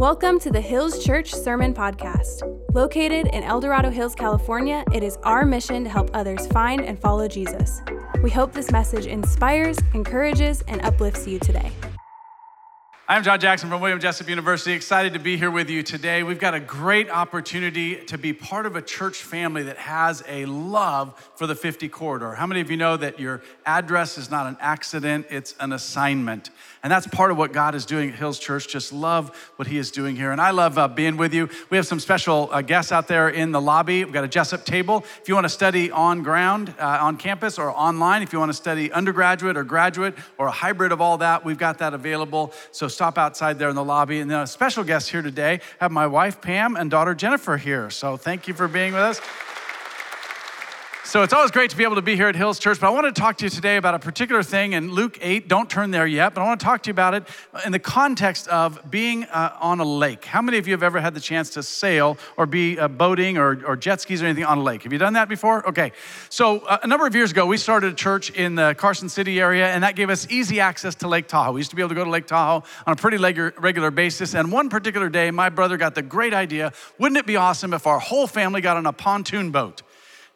Welcome to the Hills Church Sermon Podcast. Located in El Dorado Hills, California, it is our mission to help others find and follow Jesus. We hope this message inspires, encourages, and uplifts you today. I'm John Jackson from William Jessup University. Excited to be here with you today. We've got a great opportunity to be part of a church family that has a love for the 50 corridor. How many of you know that your address is not an accident, it's an assignment? And that's part of what God is doing at Hills Church. Just love what He is doing here. And I love uh, being with you. We have some special uh, guests out there in the lobby. We've got a Jessup table. If you want to study on ground, uh, on campus, or online, if you want to study undergraduate or graduate or a hybrid of all that, we've got that available. So stop outside there in the lobby. And then a special guest here today, have my wife Pam and daughter Jennifer here. So thank you for being with us. So it's always great to be able to be here at Hills Church, but I want to talk to you today about a particular thing in Luke 8. Don't turn there yet, but I want to talk to you about it in the context of being uh, on a lake. How many of you have ever had the chance to sail or be uh, boating or, or, jet skis or anything on a lake? Have you done that before? Okay. So uh, a number of years ago, we started a church in the Carson City area, and that gave us easy access to Lake Tahoe. We used to be able to go to Lake Tahoe on a pretty regular basis. And one particular day, my brother got the great idea wouldn't it be awesome if our whole family got on a pontoon boat?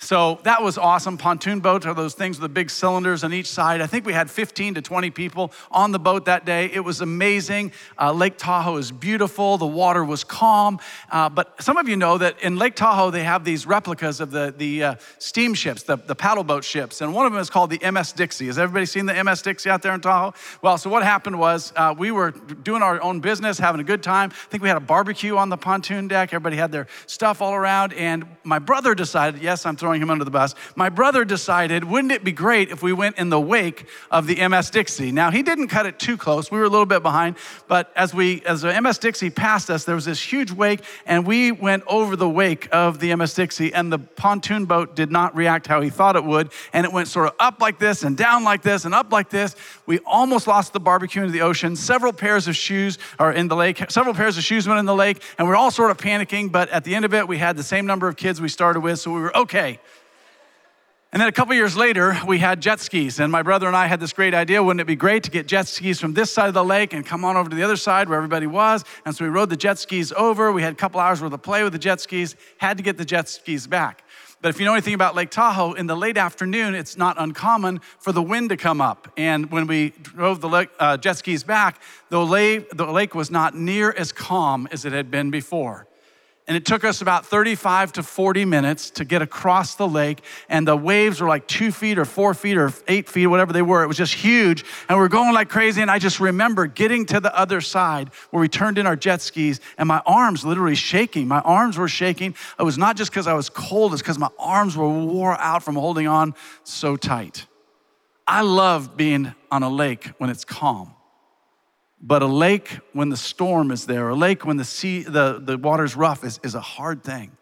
So that was awesome. Pontoon boats are those things with the big cylinders on each side. I think we had 15 to 20 people on the boat that day. It was amazing. Uh, Lake Tahoe is beautiful. The water was calm. Uh, but some of you know that in Lake Tahoe, they have these replicas of the, the uh, steamships, the, the paddle boat ships. And one of them is called the MS Dixie. Has everybody seen the MS Dixie out there in Tahoe? Well, so what happened was uh, we were doing our own business, having a good time. I think we had a barbecue on the pontoon deck. Everybody had their stuff all around. And my brother decided, yes, I'm throwing throwing him under the bus. My brother decided, wouldn't it be great if we went in the wake of the MS Dixie? Now, he didn't cut it too close. We were a little bit behind, but as we as the MS Dixie passed us, there was this huge wake, and we went over the wake of the MS Dixie, and the pontoon boat did not react how he thought it would, and it went sort of up like this and down like this and up like this. We almost lost the barbecue into the ocean. Several pairs of shoes are in the lake. Several pairs of shoes went in the lake, and we we're all sort of panicking, but at the end of it, we had the same number of kids we started with, so we were okay. And then a couple years later, we had jet skis. And my brother and I had this great idea wouldn't it be great to get jet skis from this side of the lake and come on over to the other side where everybody was? And so we rode the jet skis over. We had a couple hours worth of play with the jet skis, had to get the jet skis back. But if you know anything about Lake Tahoe, in the late afternoon, it's not uncommon for the wind to come up. And when we drove the uh, jet skis back, the lake, the lake was not near as calm as it had been before. And it took us about 35 to 40 minutes to get across the lake. And the waves were like two feet or four feet or eight feet, whatever they were. It was just huge. And we were going like crazy. And I just remember getting to the other side where we turned in our jet skis and my arms literally shaking. My arms were shaking. It was not just because I was cold, it's because my arms were wore out from holding on so tight. I love being on a lake when it's calm. But a lake when the storm is there, a lake when the sea, the, the water's rough is, is a hard thing.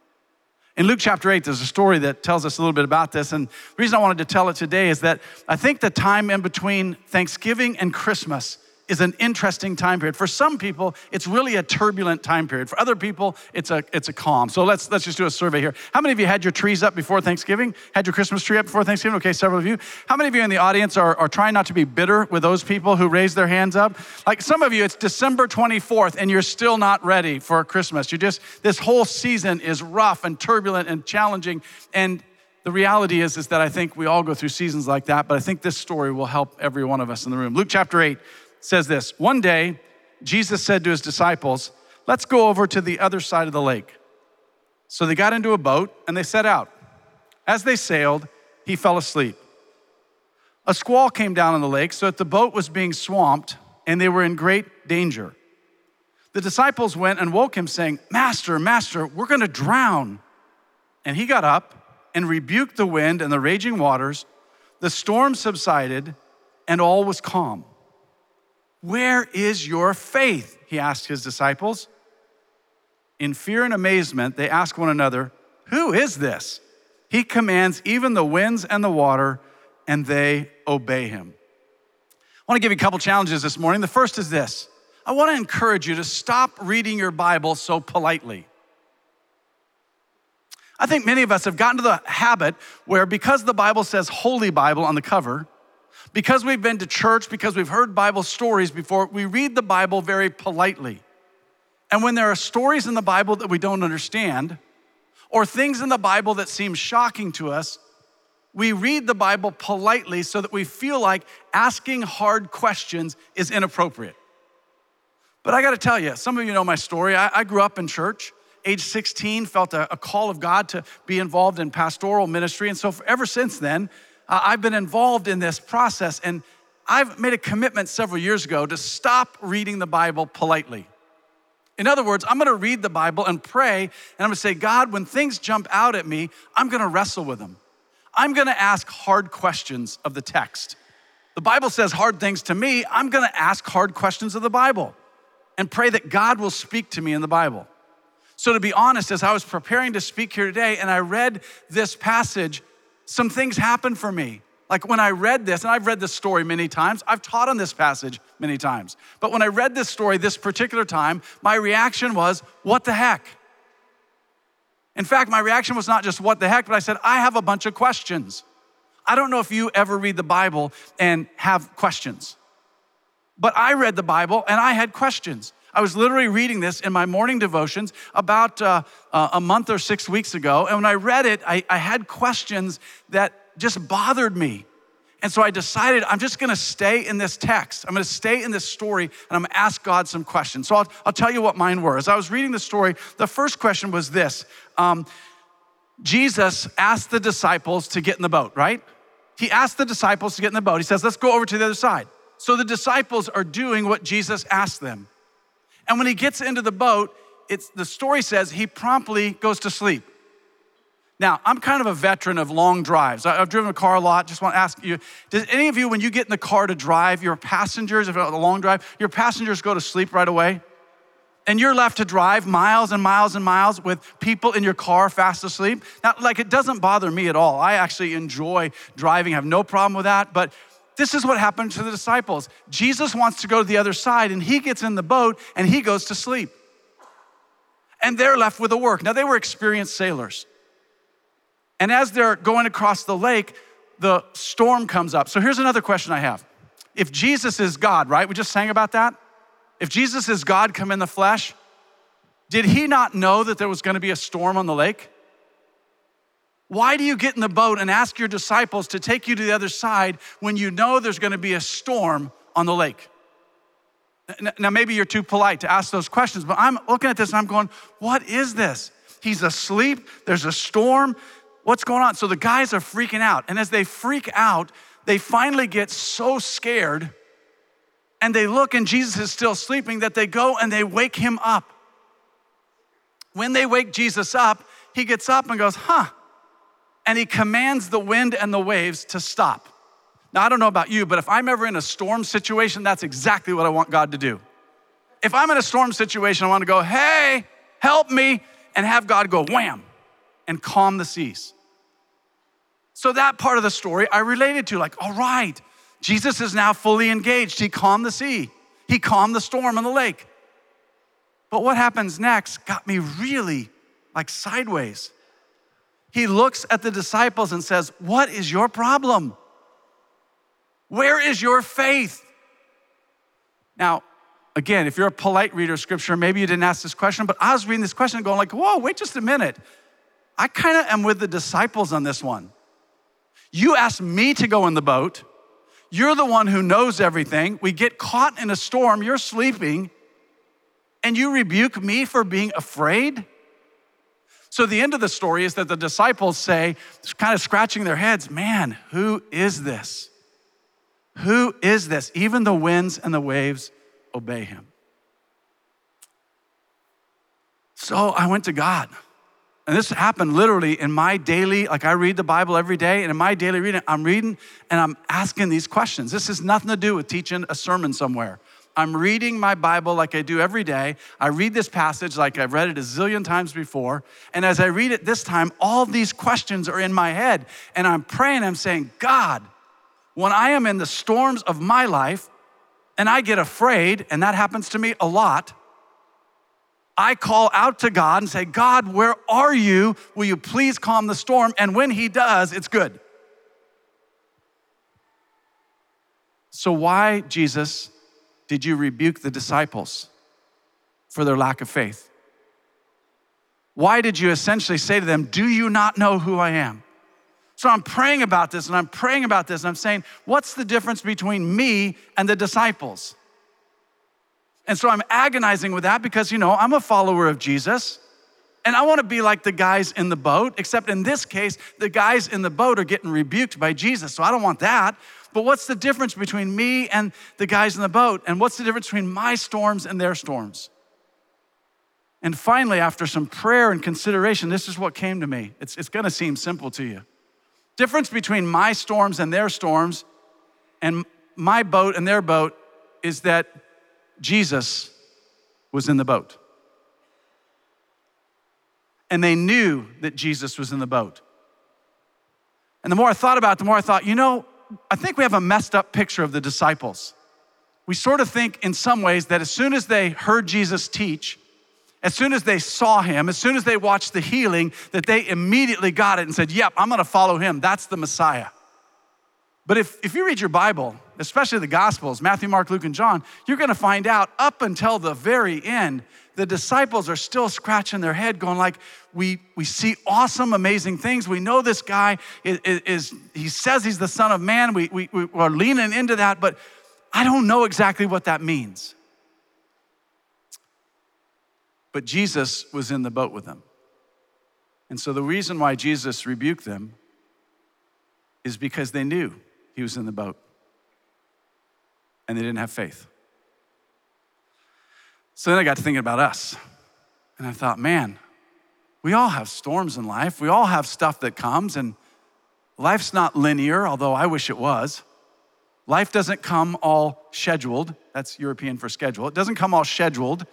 In Luke chapter 8, there's a story that tells us a little bit about this. And the reason I wanted to tell it today is that I think the time in between Thanksgiving and Christmas is an interesting time period. For some people, it's really a turbulent time period. For other people, it's a, it's a calm. So let's, let's just do a survey here. How many of you had your trees up before Thanksgiving? Had your Christmas tree up before Thanksgiving? Okay, several of you. How many of you in the audience are, are trying not to be bitter with those people who raised their hands up? Like some of you, it's December 24th and you're still not ready for Christmas. You're just, this whole season is rough and turbulent and challenging. And the reality is, is that I think we all go through seasons like that, but I think this story will help every one of us in the room. Luke chapter 8, says this One day, Jesus said to his disciples, Let's go over to the other side of the lake. So they got into a boat and they set out. As they sailed, he fell asleep. A squall came down on the lake so that the boat was being swamped and they were in great danger. The disciples went and woke him, saying, Master, Master, we're going to drown. And he got up and rebuked the wind and the raging waters. The storm subsided and all was calm. Where is your faith? He asked his disciples. In fear and amazement, they asked one another, Who is this? He commands even the winds and the water, and they obey him. I want to give you a couple challenges this morning. The first is this I want to encourage you to stop reading your Bible so politely. I think many of us have gotten to the habit where, because the Bible says Holy Bible on the cover, because we've been to church, because we've heard Bible stories before, we read the Bible very politely. And when there are stories in the Bible that we don't understand, or things in the Bible that seem shocking to us, we read the Bible politely so that we feel like asking hard questions is inappropriate. But I gotta tell you, some of you know my story. I, I grew up in church. Age 16, felt a, a, call of God to be involved in pastoral ministry. And so, ever since then, I've been involved in this process. And I've made a commitment several years ago to stop reading the Bible politely. In other words, I'm gonna read the Bible and pray, and I'm gonna say, God, when things jump out at me, I'm gonna wrestle with them. I'm gonna ask hard questions of the text. The Bible says hard things to me, I'm gonna ask hard questions of the Bible and pray that God will speak to me in the Bible. So, to be honest, as I was preparing to speak here today and I read this passage, some things happened for me. Like when I read this, and I've read this story many times, I've taught on this passage many times. But when I read this story this particular time, my reaction was, What the heck? In fact, my reaction was not just what the heck, but I said, I have a bunch of questions. I don't know if you ever read the Bible and have questions, but I read the Bible and I had questions. I was literally reading this in my morning devotions about uh, uh, a month or six weeks ago. And when I read it, I, I had questions that just bothered me. And so I decided I'm just gonna stay in this text. I'm gonna stay in this story and I'm gonna ask God some questions. So I'll, I'll tell you what mine were. As I was reading the story, the first question was this um, Jesus asked the disciples to get in the boat, right? He asked the disciples to get in the boat. He says, Let's go over to the other side. So the disciples are doing what Jesus asked them. And when he gets into the boat, it's, the story says he promptly goes to sleep. Now, I'm kind of a veteran of long drives. I've driven a car a lot. Just want to ask you Does any of you, when you get in the car to drive, your passengers, if it's a long drive, your passengers go to sleep right away? And you're left to drive miles and miles and miles with people in your car fast asleep? Now, like, it doesn't bother me at all. I actually enjoy driving, I have no problem with that. But this is what happened to the disciples. Jesus wants to go to the other side, and he gets in the boat and he goes to sleep. And they're left with the work. Now, they were experienced sailors. And as they're going across the lake, the storm comes up. So here's another question I have. If Jesus is God, right? We just sang about that. If Jesus is God come in the flesh, did he not know that there was going to be a storm on the lake? Why do you get in the boat and ask your disciples to take you to the other side when you know there's going to be a storm on the lake? Now, maybe you're too polite to ask those questions, but I'm looking at this and I'm going, what is this? He's asleep, there's a storm, what's going on? So the guys are freaking out. And as they freak out, they finally get so scared and they look and Jesus is still sleeping that they go and they wake him up. When they wake Jesus up, he gets up and goes, huh. And he commands the wind and the waves to stop. Now, I don't know about you, but if I'm ever in a storm situation, that's exactly what I want God to do. If I'm in a storm situation, I want to go, hey, help me, and have God go wham and calm the seas. So that part of the story I related to, like, all right, Jesus is now fully engaged. He calmed the sea, he calmed the storm on the lake. But what happens next got me really like sideways. He looks at the disciples and says, What is your problem? Where is your faith? Now, again, if you're a polite reader of scripture, maybe you didn't ask this question, but I was reading this question and going like, whoa, wait just a minute. I kind of am with the disciples on this one. You asked me to go in the boat. You're the one who knows everything. We get caught in a storm, you're sleeping, and you rebuke me for being afraid? So, the end of the story is that the disciples say, kind of scratching their heads, man, who is this? Who is this? Even the winds and the waves obey him. So I went to God. And this happened literally in my daily, like I read the Bible every day, and in my daily reading, I'm reading and I'm asking these questions. This has nothing to do with teaching a sermon somewhere. I'm reading my Bible like I do every day. I read this passage like I've read it a zillion times before. And as I read it this time, all these questions are in my head. And I'm praying, I'm saying, God, when I am in the storms of my life and I get afraid, and that happens to me a lot, I call out to God and say, God, where are you? Will you please calm the storm? And when He does, it's good. So, why, Jesus, did you rebuke the disciples? for their lack of faith? Why did you essentially say to them, Do you not know who I am? So I'm praying about this and I'm praying about this and I'm saying, What's the difference between me and the disciples? And so I'm agonizing with that because, you know, I'm a follower of Jesus. And I want to be like the guys in the boat, except in this case, the guys in the boat are getting rebuked by Jesus. So I don't want that. But what's the difference between me and the guys in the boat? And what's the difference between my storms and their storms? And finally, after some prayer and consideration, this is what came to me. It's, it's going to seem simple to you. Difference between my storms and their storms and my boat and their boat is that Jesus was in the boat. And they knew that Jesus was in the boat. And the more I thought about it, the more I thought, you know, I think we have a messed up picture of the disciples. We sort of think in some ways that as soon as they heard Jesus teach, as soon as they saw him, as soon as they watched the healing, that they immediately got it and said, Yep, I'm gonna follow him. That's the Messiah. But if, if you read your Bible, especially the Gospels, Matthew, Mark, Luke, and John, you're gonna find out up until the very end, the disciples are still scratching their head, going like, we, we see awesome, amazing things. We know this guy is, is, he says he's the son of man. We, we, we're leaning into that, but I don't know exactly what that means. But Jesus was in the boat with them. And so the reason why Jesus rebuked them is because they knew he was in the boat and they didn't have faith. So then I got to thinking about us. And I thought, man, we all have storms in life. We all have stuff that comes, and life's not linear, although I wish it was. Life doesn't come all scheduled. That's European for schedule. It doesn't come all scheduled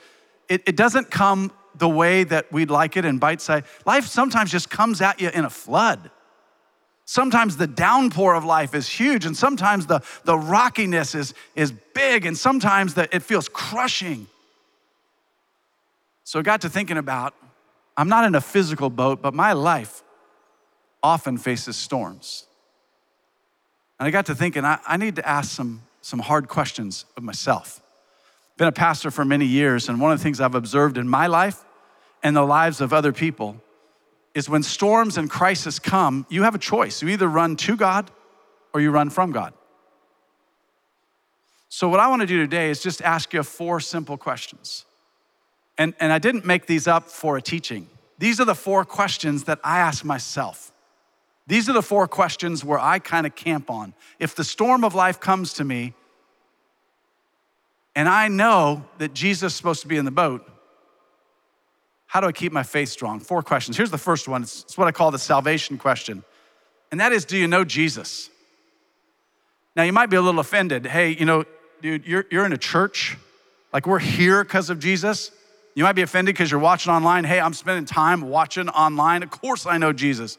it, it doesn't come the way that we'd like it in bite size. Life sometimes just comes at you in a flood. Sometimes the downpour of life is huge, and sometimes the, the rockiness is, is big, and sometimes the, it feels crushing. So I got to thinking about I'm not in a physical boat, but my life often faces storms. And I got to thinking I, I need to ask some, some hard questions of myself been a pastor for many years, and one of the things I've observed in my life and the lives of other people is when storms and crisis come, you have a choice. You either run to God or you run from God. So, what I want to do today is just ask you four simple questions. And, and I didn't make these up for a teaching. These are the four questions that I ask myself. These are the four questions where I kind of camp on. If the storm of life comes to me, and I know that Jesus is supposed to be in the boat, how do I keep my faith strong? Four questions. Here's the first one it's, it's what I call the salvation question, and that is Do you know Jesus? Now, you might be a little offended. Hey, you know, dude, you're, you're in a church, like we're here because of Jesus. You might be offended because you're watching online. Hey, I'm spending time watching online. Of course, I know Jesus.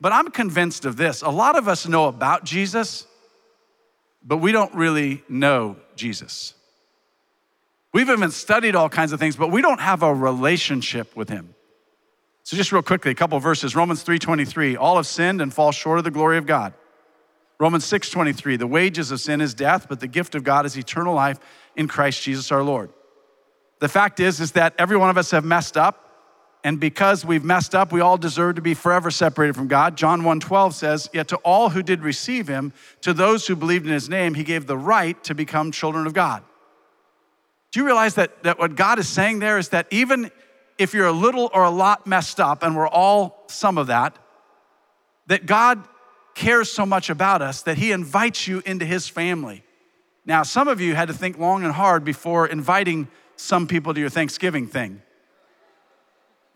But I'm convinced of this a lot of us know about Jesus, but we don't really know Jesus. We've even studied all kinds of things, but we don't have a relationship with him. So just real quickly, a couple verses. Romans 3:23, all have sinned and fall short of the glory of God. Romans 6:23, the wages of sin is death, but the gift of God is eternal life in Christ Jesus our Lord. The fact is is that every one of us have messed up, and because we've messed up, we all deserve to be forever separated from God. John 1:12 says, "Yet to all who did receive him, to those who believed in his name, he gave the right to become children of God." Do you realize that, that what God is saying there is that even if you're a little or a lot messed up, and we're all some of that, that God cares so much about us that He invites you into His family. Now, some of you had to think long and hard before inviting some people to your Thanksgiving thing.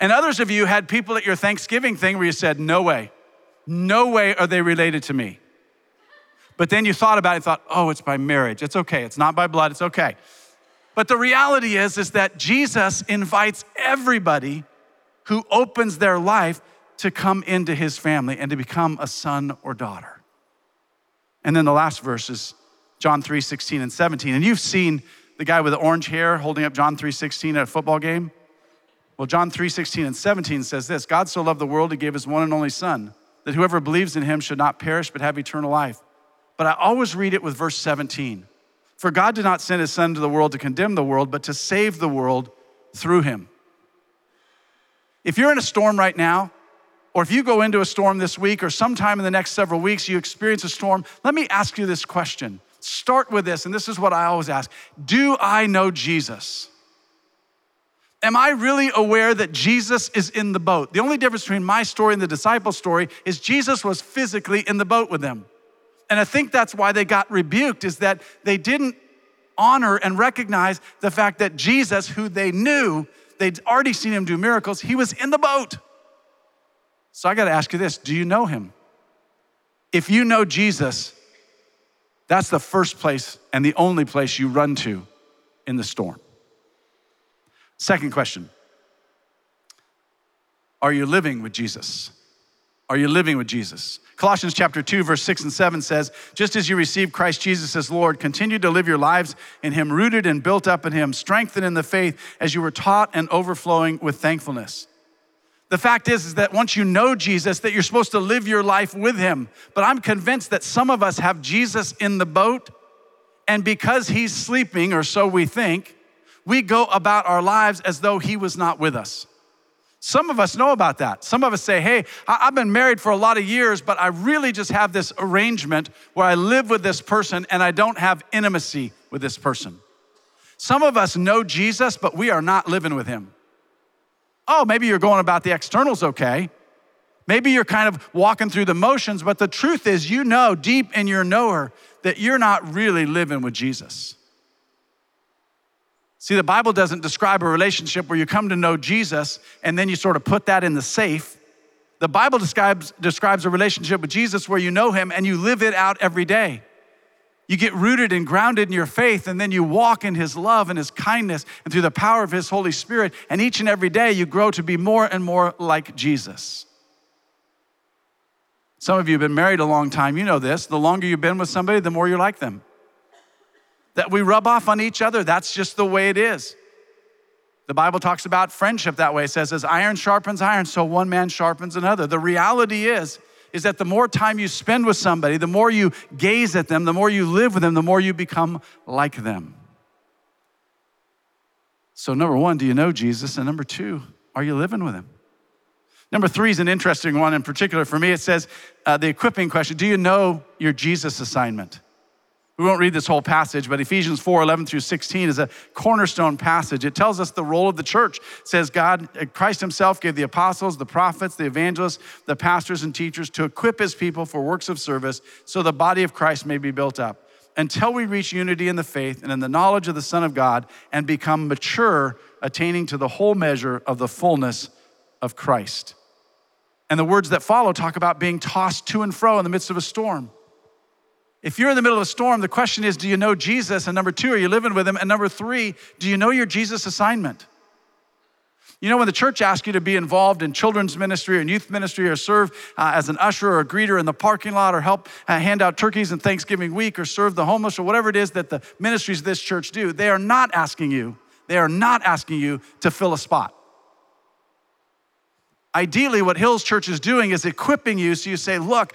And others of you had people at your Thanksgiving thing where you said, No way, no way are they related to me. But then you thought about it and thought, Oh, it's by marriage. It's okay. It's not by blood. It's okay. But the reality is, is that Jesus invites everybody who opens their life to come into his family and to become a son or daughter. And then the last verse is John 3 16 and 17. And you've seen the guy with the orange hair holding up John 3:16 at a football game. Well, John 3:16 and 17 says this God so loved the world, he gave his one and only Son, that whoever believes in him should not perish but have eternal life. But I always read it with verse 17. For God did not send his Son to the world to condemn the world, but to save the world through him. If you're in a storm right now, or if you go into a storm this week or sometime in the next several weeks, you experience a storm, let me ask you this question. Start with this, and this is what I always ask Do I know Jesus? Am I really aware that Jesus is in the boat? The only difference between my story and the disciples' story is Jesus was physically in the boat with them. And I think that's why they got rebuked, is that they didn't honor and recognize the fact that Jesus, who they knew, they'd already seen him do miracles, he was in the boat. So I got to ask you this do you know him? If you know Jesus, that's the first place and the only place you run to in the storm. Second question Are you living with Jesus? Are you living with Jesus? Colossians chapter 2, verse 6 and 7 says, Just as you received Christ Jesus as Lord, continue to live your lives in Him, rooted and built up in Him, strengthened in the faith as you were taught and overflowing with thankfulness. The fact is, is that once you know Jesus, that you're supposed to live your life with him. But I'm convinced that some of us have Jesus in the boat, and because he's sleeping, or so we think, we go about our lives as though he was not with us. Some of us know about that. Some of us say, hey, I've been married for a lot of years, but I really just have this arrangement where I live with this person and I don't have intimacy with this person. Some of us know Jesus, but we are not living with him. Oh, maybe you're going about the externals okay. Maybe you're kind of walking through the motions, but the truth is, you know deep in your knower that you're not really living with Jesus. See, the Bible doesn't describe a relationship where you come to know Jesus and then you sort of put that in the safe. The Bible describes, describes a relationship with Jesus where you know him and you live it out every day. You get rooted and grounded in your faith, and then you walk in His love and His kindness and through the power of His Holy Spirit. And each and every day you grow to be more and more like Jesus. Some of you have been married a long time. You know this. The longer you've been with somebody, the more you're like them. That we rub off on each other, that's just the way it is. The Bible talks about friendship that way. It says, as iron sharpens iron, so one man sharpens another. The reality is, is that the more time you spend with somebody, the more you gaze at them, the more you live with them, the more you become like them. So, number one, do you know Jesus? And number two, are you living with him? Number three is an interesting one in particular for me. It says uh, the equipping question Do you know your Jesus assignment? We won't read this whole passage, but Ephesians 4 11 through 16 is a cornerstone passage. It tells us the role of the church. It says, God, uh, Christ Himself gave the apostles, the prophets, the evangelists, the pastors, and teachers to equip His people for works of service so the body of Christ may be built up until we reach unity in the faith and in the knowledge of the Son of God and become mature, attaining to the whole measure of the fullness of Christ. And the words that follow talk about being tossed to and fro in the midst of a storm. If you're in the middle of a storm, the question is do you know Jesus? And number two, are you living with him? And number three, do you know your Jesus assignment? You know, when the church asks you to be involved in children's ministry or youth ministry or serve uh, as an usher or a greeter in the parking lot or help uh, hand out turkeys in Thanksgiving week or serve the homeless or whatever it is that the ministries of this church do, they are not asking you, they are not asking you to fill a spot. Ideally, what Hills Church is doing is equipping you so you say, look,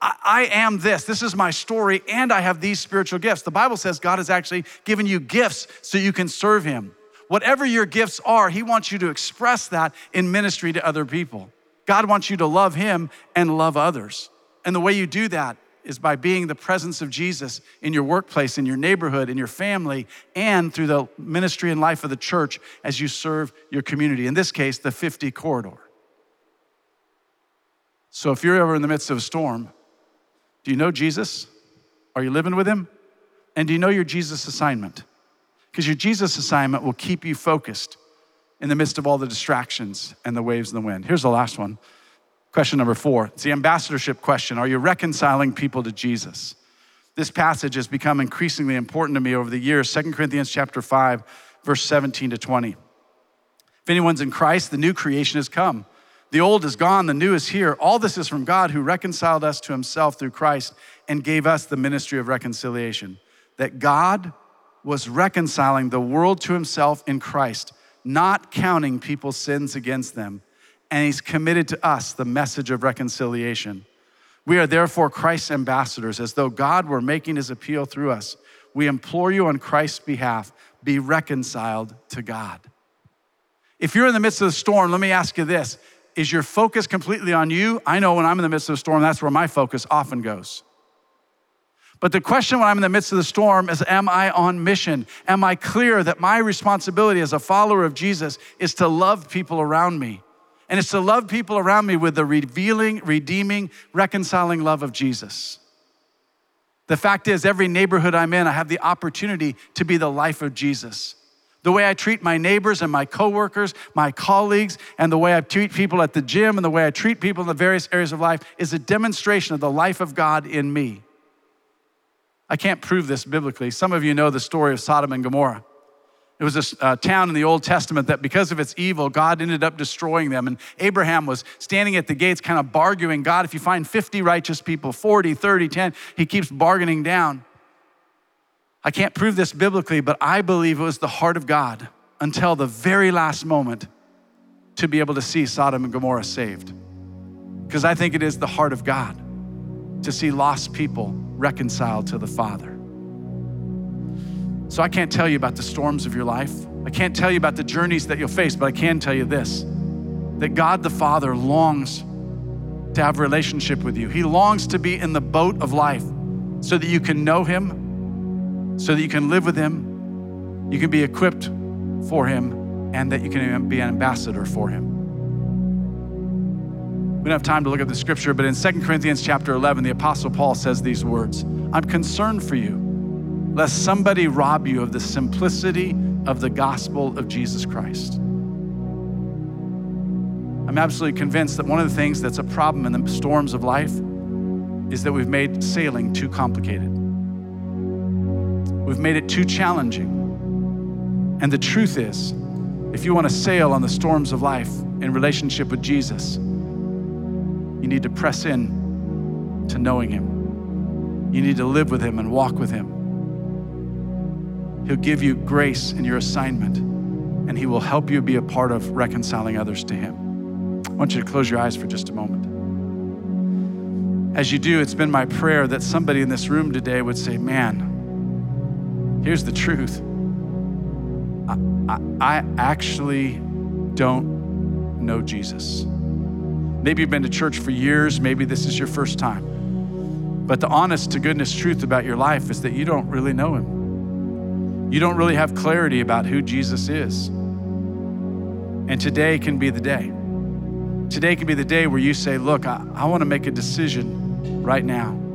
I, am this. This is my story, and I have these spiritual gifts. The Bible says God has actually given you gifts so you can serve Him. Whatever your gifts are, He wants you to express that in ministry to other people. God wants you to love Him and love others. And the way you do that is by being the presence of Jesus in your workplace, in your neighborhood, in your family, and through the ministry and life of the church as you serve your community. In this case, the 50 corridor. So if you're ever in the midst of a storm, do you know Jesus? Are you living with him? And do you know your Jesus assignment? Because your Jesus assignment will keep you focused in the midst of all the distractions and the waves and the wind. Here's the last one. Question number four. It's the ambassadorship question. Are you reconciling people to Jesus? This passage has become increasingly important to me over the years. 2 Corinthians chapter 5, verse 17 to 20. If anyone's in Christ, the new creation has come. The old is gone, the new is here. All this is from God who reconciled us to himself through Christ and gave us the ministry of reconciliation. That God was reconciling the world to himself in Christ, not counting people's sins against them. And he's committed to us the message of reconciliation. We are therefore Christ's ambassadors, as though God were making his appeal through us. We implore you on Christ's behalf be reconciled to God. If you're in the midst of the storm, let me ask you this Is your focus completely on you? I know when I'm in the midst of a storm, that's where my focus often goes. But the question when I'm in the midst of the storm is Am I on mission? Am I clear that my responsibility as a follower of Jesus is to love people around me? And it's to love people around me with the revealing, redeeming, reconciling love of Jesus. The fact is, every neighborhood I'm in, I have the opportunity to be the life of Jesus. The way I treat my neighbors and my coworkers, my colleagues, and the way I treat people at the gym and the way I treat people in the various areas of life is a demonstration of the life of God in me. I can't prove this biblically. Some of you know the story of Sodom and Gomorrah. It was a uh, town in the Old Testament that because of its evil, God ended up destroying them. And Abraham was standing at the gates, kind of bargaining God, if you find 50 righteous people, 40, 30, 10, he keeps bargaining down. I can't prove this biblically, but I believe it was the heart of God until the very last moment to be able to see Sodom and Gomorrah saved. Because I think it is the heart of God to see lost people reconciled to the Father. So I can't tell you about the storms of your life. I can't tell you about the journeys that you'll face, but I can tell you this that God the Father longs to have a relationship with you. He longs to be in the boat of life so that you can know Him, so that you can live with Him, you can be equipped for Him, and that you can be an ambassador for Him. We don't have time to look at the scripture, but in 2 Corinthians chapter 11, the Apostle Paul says these words I'm concerned for you, lest somebody rob you of the simplicity of the gospel of Jesus Christ. I'm absolutely convinced that one of the things that's a problem in the storms of life is that we've made sailing too complicated. We've made it too challenging. And the truth is, if you want to sail on the storms of life in relationship with Jesus, you need to press in to knowing Him. You need to live with Him and walk with Him. He'll give you grace in your assignment, and He will help you be a part of reconciling others to Him. I want you to close your eyes for just a moment. As you do, it's been my prayer that somebody in this room today would say, Man, here's the truth. I, I, I actually don't know Jesus. Maybe you've been to church for years, maybe this is your first time. But the honest to goodness truth about your life is that you don't really know Him. You don't really have clarity about who Jesus is. And today can be the day. Today can be the day where you say, Look, I, I want to make a decision right now.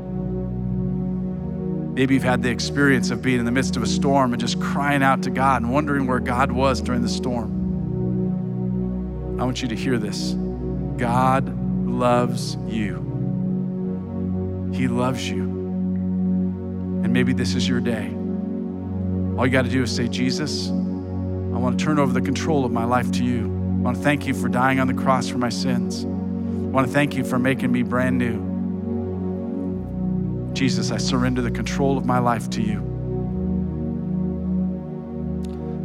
Maybe you've had the experience of being in the midst of a storm and just crying out to God and wondering where God was during the storm. I want you to hear this. God loves you. He loves you. And maybe this is your day. All you got to do is say, Jesus, I want to turn over the control of my life to you. I want to thank you for dying on the cross for my sins. I want to thank you for making me brand new. Jesus, I surrender the control of my life to you.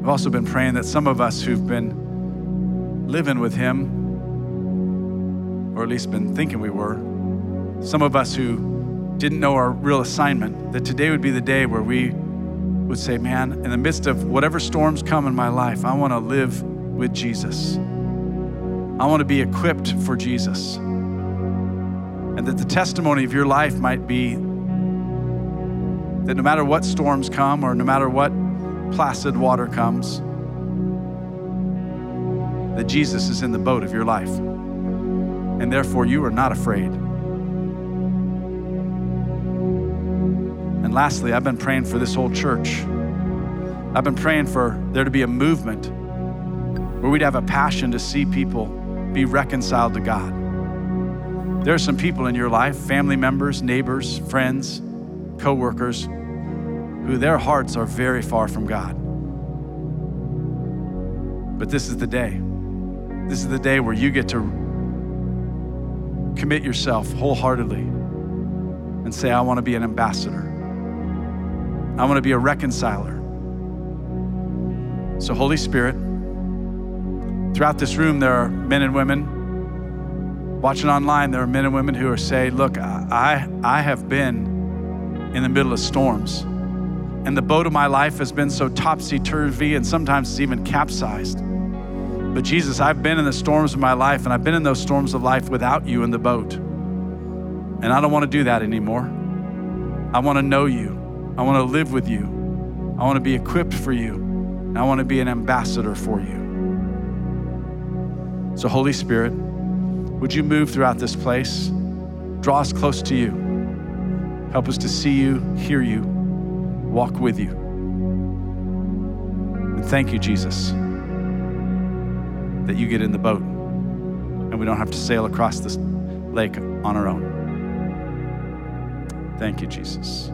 I've also been praying that some of us who've been living with Him or at least been thinking we were. Some of us who didn't know our real assignment, that today would be the day where we would say, Man, in the midst of whatever storms come in my life, I want to live with Jesus. I want to be equipped for Jesus. And that the testimony of your life might be that no matter what storms come or no matter what placid water comes, that Jesus is in the boat of your life and therefore you are not afraid. And lastly, I've been praying for this whole church. I've been praying for there to be a movement where we'd have a passion to see people be reconciled to God. There are some people in your life, family members, neighbors, friends, coworkers, who their hearts are very far from God. But this is the day. This is the day where you get to commit yourself wholeheartedly and say, I want to be an ambassador. I want to be a reconciler. So, Holy Spirit, throughout this room, there are men and women. Watching online, there are men and women who are saying, Look, I, I have been in the middle of storms, and the boat of my life has been so topsy turvy, and sometimes it's even capsized. But Jesus, I've been in the storms of my life, and I've been in those storms of life without you in the boat. And I don't want to do that anymore. I want to know you. I want to live with you. I want to be equipped for you. And I want to be an ambassador for you. So, Holy Spirit, would you move throughout this place? Draw us close to you. Help us to see you, hear you, walk with you. And thank you, Jesus, that you get in the boat and we don't have to sail across this lake on our own. Thank you, Jesus.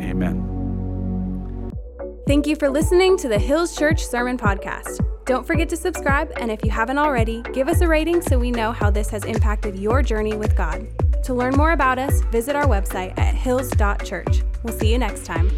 Amen. Thank you for listening to the Hills Church Sermon Podcast. Don't forget to subscribe, and if you haven't already, give us a rating so we know how this has impacted your journey with God. To learn more about us, visit our website at hills.church. We'll see you next time.